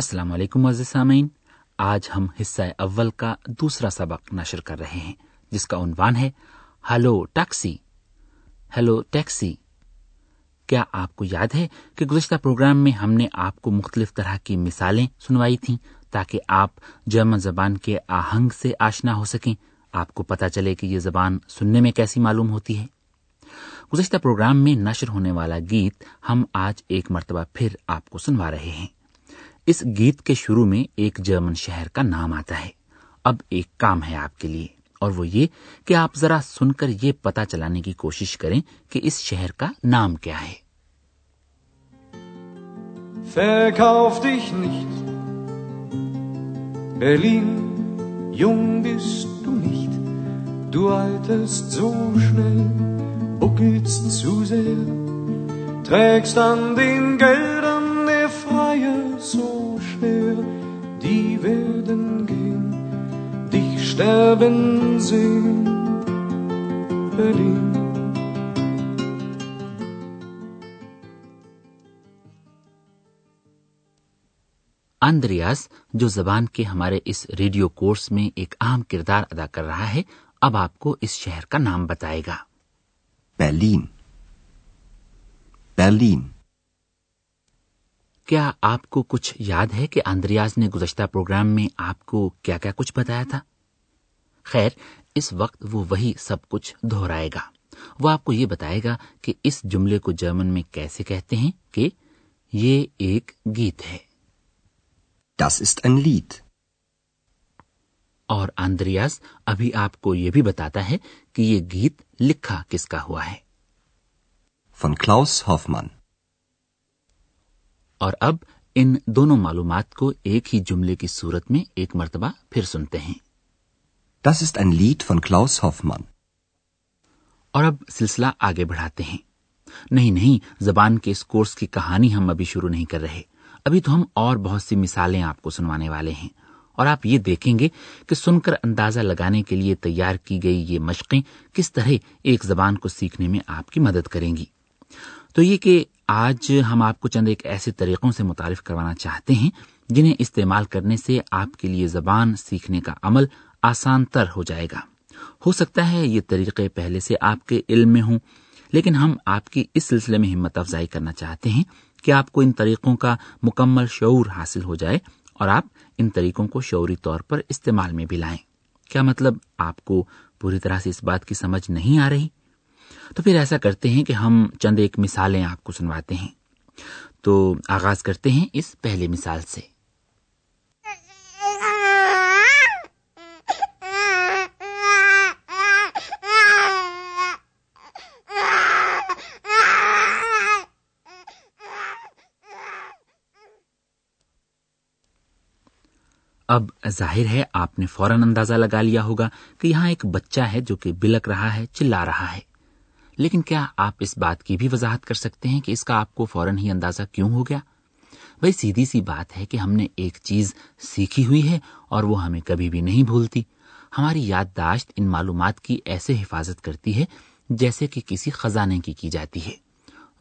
السلام علیکم عزیز سامعین۔ آج ہم حصہ اول کا دوسرا سبق نشر کر رہے ہیں، جس کا عنوان ہے، ہلو ٹیکسی۔ Hello taxi. کیا آپ کو یاد ہے کہ گزشتہ پروگرام میں ہم نے آپ کو مختلف طرح کی مثالیں سنوائی تھیں تاکہ آپ جرمن زبان کے آہنگ سے آشنا ہو سکیں؟ آپ کو پتا چلے کہ یہ زبان سننے میں کیسی معلوم ہوتی ہے۔ گزشتہ پروگرام میں نشر ہونے والا گیت ہم آج ایک مرتبہ پھر آپ کو سنوا رہے ہیں۔ اس گیت کے شروع میں ایک جرمن شہر کا نام آتا ہے۔ اب ایک کام ہے آپ کے لیے اور وہ یہ کہ آپ ذرا سن کر یہ پتا چلانے کی کوشش کریں کہ اس شہر کا نام کیا ہے۔ Verkauf dich nicht, Berlin, jung bist du nicht, du so schnell, buckelst zu sehr, trägst an den Geld. sterben sehen, Berlin. Andreas جو زبان کے ہمارے اس ریڈیو کورس میں ایک اہم کردار ادا کر رہا ہے اب آپ کو اس شہر کا نام بتائے گا۔ بیلین بیلین کیا آپ کو کچھ یاد ہے کہ اندریاز نے گزشتہ پروگرام میں آپ کو کیا کیا کچھ بتایا تھا؟ خیر اس وقت وہ وہی سب کچھ دہرائے گا وہ آپ کو یہ بتائے گا کہ اس جملے کو جرمن میں کیسے کہتے ہیں کہ یہ ایک گیت ہے Das ist ein Lied. اور آندریاز ابھی آپ کو یہ بھی بتاتا ہے کہ یہ گیت لکھا کس کا ہوا ہے Von Klaus Hoffmann. اور اب ان دونوں معلومات کو ایک ہی جملے کی صورت میں ایک مرتبہ پھر سنتے ہیں Das ist ein Lied von Klaus Hoffmann. اور اب سلسلہ آگے بڑھاتے ہیں۔ نہیں نہیں، زبان کے اس کورس کی کہانی ہم ابھی شروع نہیں کر رہے۔ ابھی تو ہم اور بہت سی مثالیں آپ کو سنوانے والے ہیں۔ اور آپ یہ دیکھیں گے کہ سن کر اندازہ لگانے کے لیے تیار کی گئی یہ مشقیں کس طرح ایک زبان کو سیکھنے میں آپ کی مدد کریں گی۔ تو یہ کہ آج ہم آپ کو چند ایک ایسے طریقوں سے متعارف کروانا چاہتے ہیں جنہیں استعمال کرنے سے آپ کے لیے زبان سیکھنے کا عمل آسان تر ہو جائے گا۔ ہو سکتا ہے یہ طریقے پہلے سے آپ کے علم میں ہوں، لیکن ہم آپ کی اس سلسلے میں ہمت افزائی کرنا چاہتے ہیں کہ آپ کو ان طریقوں کا مکمل شعور حاصل ہو جائے اور آپ ان طریقوں کو شعوری طور پر استعمال میں بھی لائیں۔ کیا مطلب آپ کو پوری طرح سے اس بات کی سمجھ نہیں آ رہی؟ تو پھر ایسا کرتے ہیں کہ ہم چند ایک مثالیں آپ کو سنواتے ہیں۔ تو آغاز کرتے ہیں اس پہلے مثال سے۔ اب ظاہر ہے آپ نے فوراً اندازہ لگا لیا ہوگا کہ یہاں ایک بچہ ہے جو کہ بلک رہا ہے، چلا رہا ہے۔ لیکن کیا آپ اس بات کی بھی وضاحت کر سکتے ہیں کہ اس کا آپ کو فوراً ہی اندازہ کیوں ہو گیا؟ بھائی، سیدھی سی بات ہے کہ ہم نے ایک چیز سیکھی ہوئی ہے اور وہ ہمیں کبھی بھی نہیں بھولتی۔ ہماری یادداشت ان معلومات کی ایسے حفاظت کرتی ہے جیسے کہ کسی خزانے کی کی جاتی ہے۔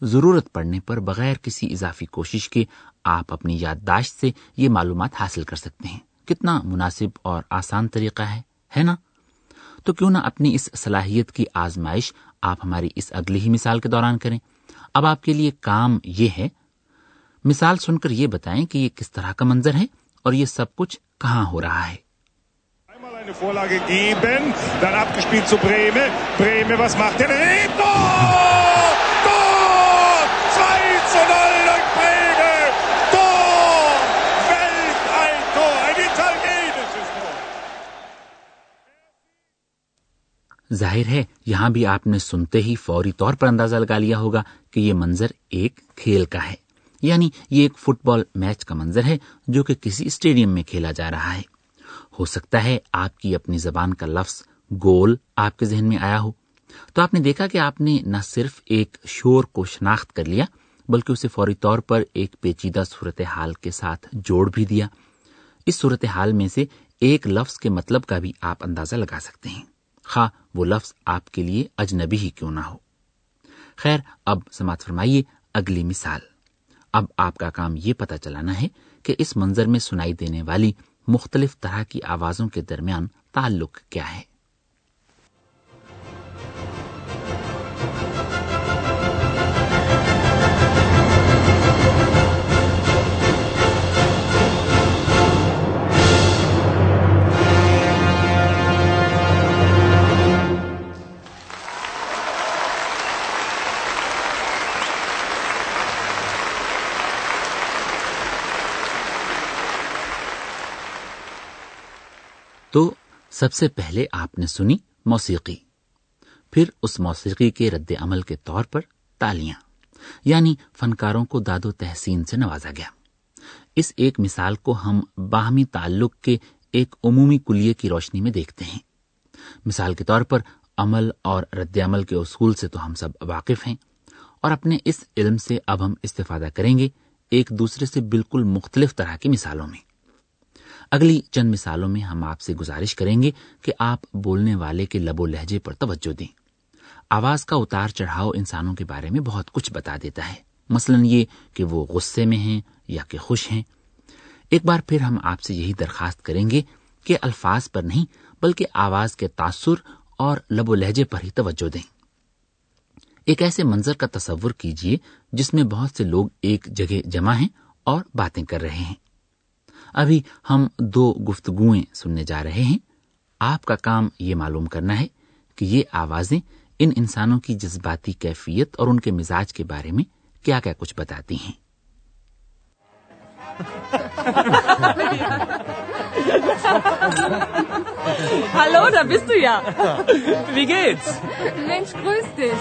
ضرورت پڑنے پر بغیر کسی اضافی کوشش کے آپ اپنی یادداشت سے یہ معلومات حاصل کر سکتے ہیں۔ کتنا مناسب اور آسان طریقہ ہے ہے نا؟ تو کیوں نہ اپنی اس صلاحیت کی آزمائش آپ ہماری اس اگلی ہی مثال کے دوران کریں۔ اب آپ کے لیے کام یہ ہے، مثال سن کر یہ بتائیں کہ یہ کس طرح کا منظر ہے اور یہ سب کچھ کہاں ہو رہا ہے۔ ظاہر ہے، یہاں بھی آپ نے سنتے ہی فوری طور پر اندازہ لگا لیا ہوگا کہ یہ منظر ایک کھیل کا ہے۔ یعنی یہ ایک فٹ بال میچ کا منظر ہے جو کہ کسی اسٹیڈیم میں کھیلا جا رہا ہے۔ ہو سکتا ہے آپ کی اپنی زبان کا لفظ گول آپ کے ذہن میں آیا ہو۔ تو آپ نے دیکھا کہ آپ نے نہ صرف ایک شور کو شناخت کر لیا، بلکہ اسے فوری طور پر ایک پیچیدہ صورتحال کے ساتھ جوڑ بھی دیا۔ اس صورتحال میں سے ایک لفظ کے مطلب کا بھی آپ اندازہ لگا سکتے ہیں۔ خواہ وہ لفظ آپ کے لیے اجنبی ہی کیوں نہ ہو۔ خیر، اب سماعت فرمائیے اگلی مثال۔ اب آپ کا کام یہ پتا چلانا ہے کہ اس منظر میں سنائی دینے والی مختلف طرح کی آوازوں کے درمیان تعلق کیا ہے۔ سب سے پہلے آپ نے سنی موسیقی، پھر اس موسیقی کے رد عمل کے طور پر تالیاں یعنی فنکاروں کو داد و تحسین سے نوازا گیا۔ اس ایک مثال کو ہم باہمی تعلق کے ایک عمومی کلیے کی روشنی میں دیکھتے ہیں۔ مثال کے طور پر عمل اور رد عمل کے اصول سے تو ہم سب واقف ہیں اور اپنے اس علم سے اب ہم استفادہ کریں گے ایک دوسرے سے بالکل مختلف طرح کی مثالوں میں۔ اگلی چند مثالوں میں ہم آپ سے گزارش کریں گے کہ آپ بولنے والے کے لب و لہجے پر توجہ دیں۔ آواز کا اتار چڑھاؤ انسانوں کے بارے میں بہت کچھ بتا دیتا ہے۔ مثلا یہ کہ وہ غصے میں ہیں یا کہ خوش ہیں۔ ایک بار پھر ہم آپ سے یہی درخواست کریں گے کہ الفاظ پر نہیں، بلکہ آواز کے تاثر اور لب و لہجے پر ہی توجہ دیں۔ ایک ایسے منظر کا تصور کیجیے جس میں بہت سے لوگ ایک جگہ جمع ہیں اور باتیں کر رہے ہیں۔ ابھی ہم دو گفتگویں سننے جا رہے ہیں آپ کا کام یہ معلوم کرنا ہے کہ یہ آوازیں ان انسانوں کی جذباتی کیفیت اور ان کے مزاج کے بارے میں کیا کیا کچھ بتاتی ہیں Hallo, da bist du ja. Wie geht's? Mensch, grüß dich.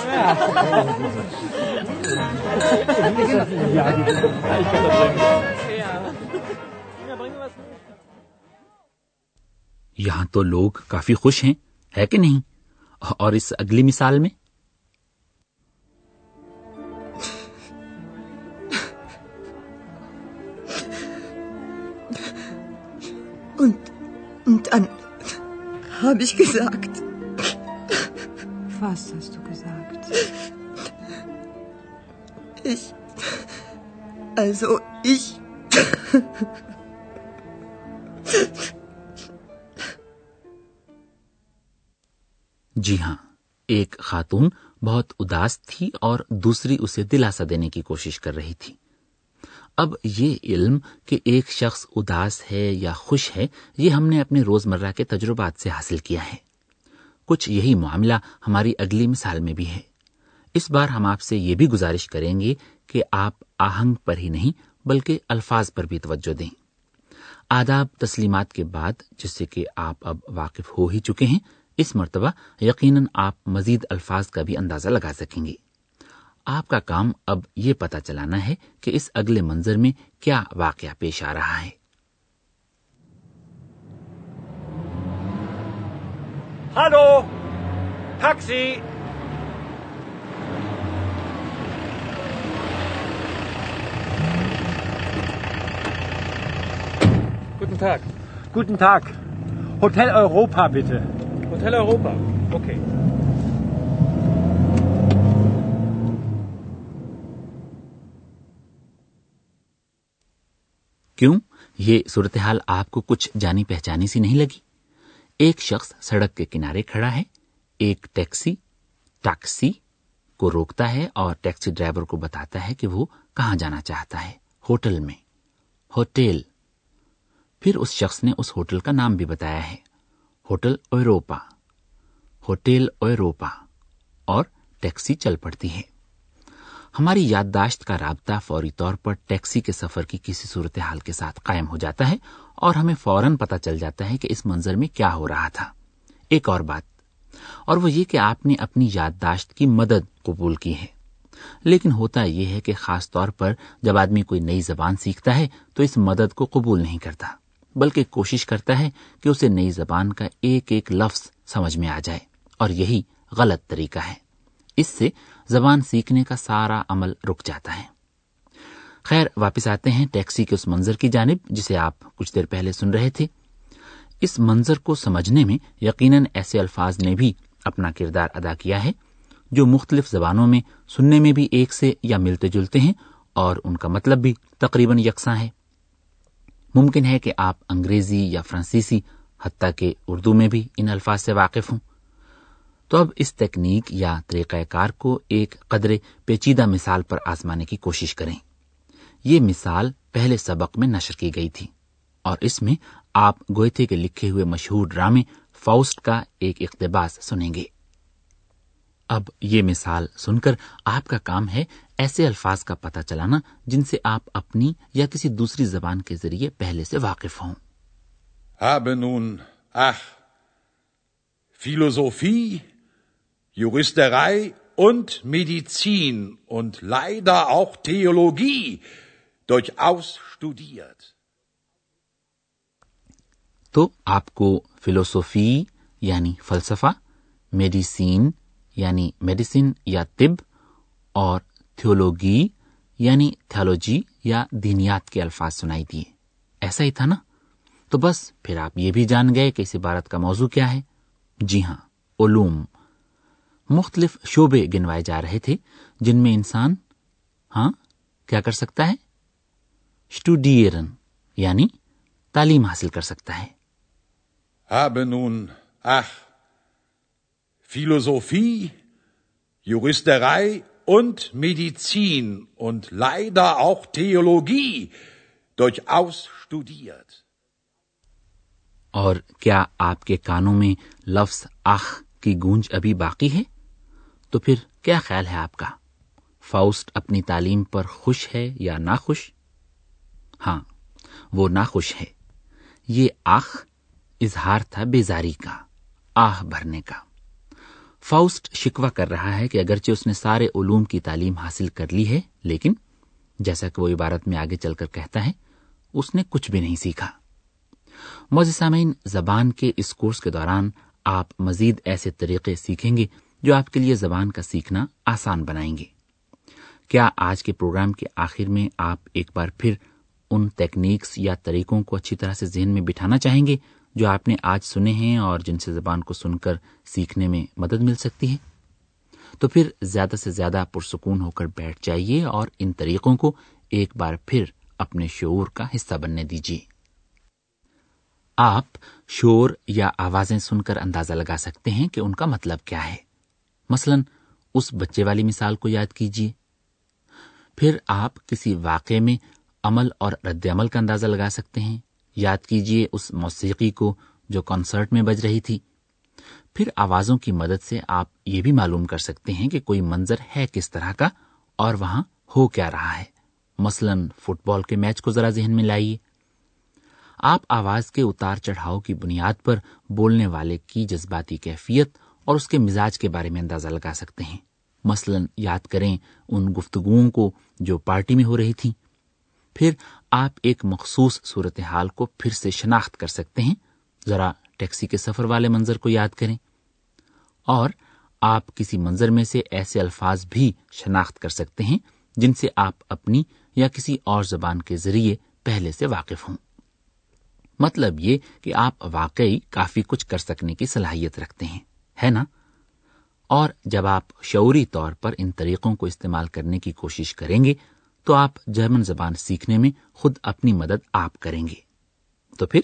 یہاں تو لوگ کافی خوش ہیں ہے کہ نہیں اور اس اگلی مثال میں Und, und dann habe ich gesagt, Was hast du gesagt? ich. Also ich. جی ہاں ایک خاتون بہت اداس تھی اور دوسری اسے دلاسا دینے کی کوشش کر رہی تھی۔ اب یہ علم کہ ایک شخص اداس ہے یا خوش ہے، یہ ہم نے اپنے روزمرہ کے تجربات سے حاصل کیا ہے۔ کچھ یہی معاملہ ہماری اگلی مثال میں بھی ہے۔ اس بار ہم آپ سے یہ بھی گزارش کریں گے کہ آپ آہنگ پر ہی نہیں، بلکہ الفاظ پر بھی توجہ دیں۔ آداب تسلیمات کے بعد، جس سے کہ آپ اب واقف ہو ہی چکے ہیں اس مرتبہ یقیناً آپ مزید الفاظ کا بھی اندازہ لگا سکیں گے آپ کا کام اب یہ پتا چلانا ہے کہ اس اگلے منظر میں کیا واقعہ پیش آ رہا ہے Hallo? Taxi? Guten Tag. Guten Tag. Hotel Europa, bitte. Hotel Europa. Okay. کیوں یہ صورتحال آپ کو کچھ جانی پہچانی سی نہیں لگی ایک شخص سڑک کے کنارے کھڑا ہے، ایک ٹیکسی ٹیکسی کو روکتا ہے اور ٹیکسی ڈرائیور کو بتاتا ہے کہ وہ کہاں جانا چاہتا ہے، ہوٹل میں ہوٹل پھر اس شخص نے اس ہوٹل کا نام بھی بتایا ہے ہوٹل اوروپا ہوٹل اوروپا اور ٹیکسی چل پڑتی ہے ہماری یادداشت کا رابطہ فوری طور پر ٹیکسی کے سفر کی کسی صورتحال کے ساتھ قائم ہو جاتا ہے اور ہمیں فوراً پتا چل جاتا ہے کہ اس منظر میں کیا ہو رہا تھا۔ ایک اور بات، اور وہ یہ کہ آپ نے اپنی یادداشت کی مدد قبول کی ہے۔ لیکن ہوتا یہ ہے کہ خاص طور پر جب آدمی کوئی نئی زبان سیکھتا ہے تو اس مدد کو قبول نہیں کرتا۔ بلکہ کوشش کرتا ہے کہ اسے نئی زبان کا ایک ایک لفظ سمجھ میں آ جائے اور یہی غلط طریقہ ہے۔ اس سے زبان سیکھنے کا سارا عمل رک جاتا ہے۔ خیر، واپس آتے ہیں ٹیکسی کے اس منظر کی جانب جسے آپ کچھ دیر پہلے سن رہے تھے۔ اس منظر کو سمجھنے میں یقیناً ایسے الفاظ نے بھی اپنا کردار ادا کیا ہے جو مختلف زبانوں میں سننے میں بھی ایک سے یا ملتے جلتے ہیں اور ان کا مطلب بھی تقریباً یکساں ہے۔ ممکن ہے کہ آپ انگریزی یا فرانسیسی، حتیٰ کہ اردو میں بھی ان الفاظ سے واقف ہوں۔ تو اب اس تکنیک یا طریقہ کار کو ایک قدرے پیچیدہ مثال پر آزمانے کی کوشش کریں۔ یہ مثال پہلے سبق میں نشر کی گئی تھی اور اس میں آپ گوئتھے کے لکھے ہوئے مشہور ڈرامے فاؤسٹ کا ایک اقتباس سنیں گے۔ اب یہ مثال سن کر آپ کا کام ہے ایسے الفاظ کا پتہ چلانا جن سے آپ اپنی یا کسی دوسری زبان کے ذریعے پہلے سے واقف ہوں Habe nun, ach, Philosophie, Juristerei und Medizin und leider auch Theologie durchaus studiert. تو آپ کو فلوسفی یعنی فلسفہ میڈیسین یعنی میڈیسن یا طب اور تھیولوگی یعنی تھیولوجی یا دینیات کے الفاظ سنائی دیے۔ ایسا ہی تھا نا؟ تو بس پھر آپ یہ بھی جان گئے کہ اس عبارت کا موضوع کیا ہے۔ جی ہاں علوم۔ مختلف شعبے گنوائے جا رہے تھے جن میں انسان ہاں کیا کر سکتا ہے؟ اسٹوڈیرن یعنی تعلیم حاصل کر سکتا ہے۔ Philosophie, Juristerei und Medizin und leider auch Theologie durchaus studiert. اور کیا آپ کے کانوں میں لفظ اخ کی گونج ابھی باقی ہے؟ تو پھر کیا خیال ہے آپ کا؟ فاؤسٹ اپنی تعلیم پر خوش ہے یا ناخوش؟ ہاں وہ ناخوش ہے۔ یہ آخ اظہار تھا بیزاری کا آہ بھرنے کا۔ فاؤسٹ شکوا کر رہا ہے کہ اگرچہ اس نے سارے علوم کی تعلیم حاصل کر لی ہے، لیکن جیسا کہ وہ عبارت میں آگے چل کر کہتا ہے، اس نے کچھ بھی نہیں سیکھا۔ موز سامعین، زبان کے اس کورس کے دوران آپ مزید ایسے طریقے سیکھیں گے جو آپ کے لیے زبان کا سیکھنا آسان بنائیں گے۔ کیا آج کے پروگرام کے آخر میں آپ ایک بار پھر ان ٹیکنیکس یا طریقوں کو اچھی طرح سے ذہن میں بٹھانا چاہیں گے؟ جو آپ نے آج سنے ہیں اور جن سے زبان کو سن کر سیکھنے میں مدد مل سکتی ہے۔ تو پھر زیادہ سے زیادہ پرسکون ہو کر بیٹھ جائیے اور ان طریقوں کو ایک بار پھر اپنے شعور کا حصہ بننے دیجیے۔ آپ شور یا آوازیں سن کر اندازہ لگا سکتے ہیں کہ ان کا مطلب کیا ہے۔ مثلاً اس بچے والی مثال کو یاد کیجیے۔ پھر آپ کسی واقعے میں عمل اور رد عمل کا اندازہ لگا سکتے ہیں۔ یاد کیجیے اس موسیقی کو جو کنسرٹ میں بج رہی تھی۔ پھر آوازوں کی مدد سے آپ یہ بھی معلوم کر سکتے ہیں کہ کوئی منظر ہے کس طرح کا اور وہاں ہو کیا رہا ہے۔ مثلاً فٹ بال کے میچ کو ذرا ذہن میں لائیے۔ آپ آواز کے اتار چڑھاؤ کی بنیاد پر بولنے والے کی جذباتی کیفیت اور اس کے مزاج کے بارے میں اندازہ لگا سکتے ہیں۔ مثلاً یاد کریں ان گفتگوؤں کو جو پارٹی میں ہو رہی تھی۔ پھر آپ ایک مخصوص صورتحال کو پھر سے شناخت کر سکتے ہیں۔ ذرا ٹیکسی کے سفر والے منظر کو یاد کریں۔ اور آپ کسی منظر میں سے ایسے الفاظ بھی شناخت کر سکتے ہیں جن سے آپ اپنی یا کسی اور زبان کے ذریعے پہلے سے واقف ہوں۔ مطلب یہ کہ آپ واقعی کافی کچھ کر سکنے کی صلاحیت رکھتے ہیں، ہے نا؟ اور جب آپ شعوری طور پر ان طریقوں کو استعمال کرنے کی کوشش کریں گے تو آپ جرمن زبان سیکھنے میں خود اپنی مدد آپ کریں گے۔ تو پھر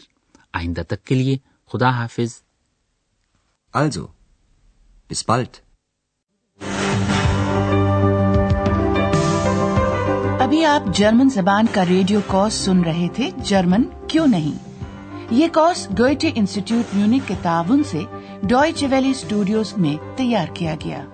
آئندہ تک کے لیے خدا حافظ۔ Also, bis bald. ابھی آپ جرمن زبان کا ریڈیو کورس سن رہے تھے جرمن کیوں نہیں؟ یہ کورس گوئٹے انسٹیٹیوٹ میونک کے تعاون سے ڈوائچ ویلی اسٹوڈیوز میں تیار کیا گیا۔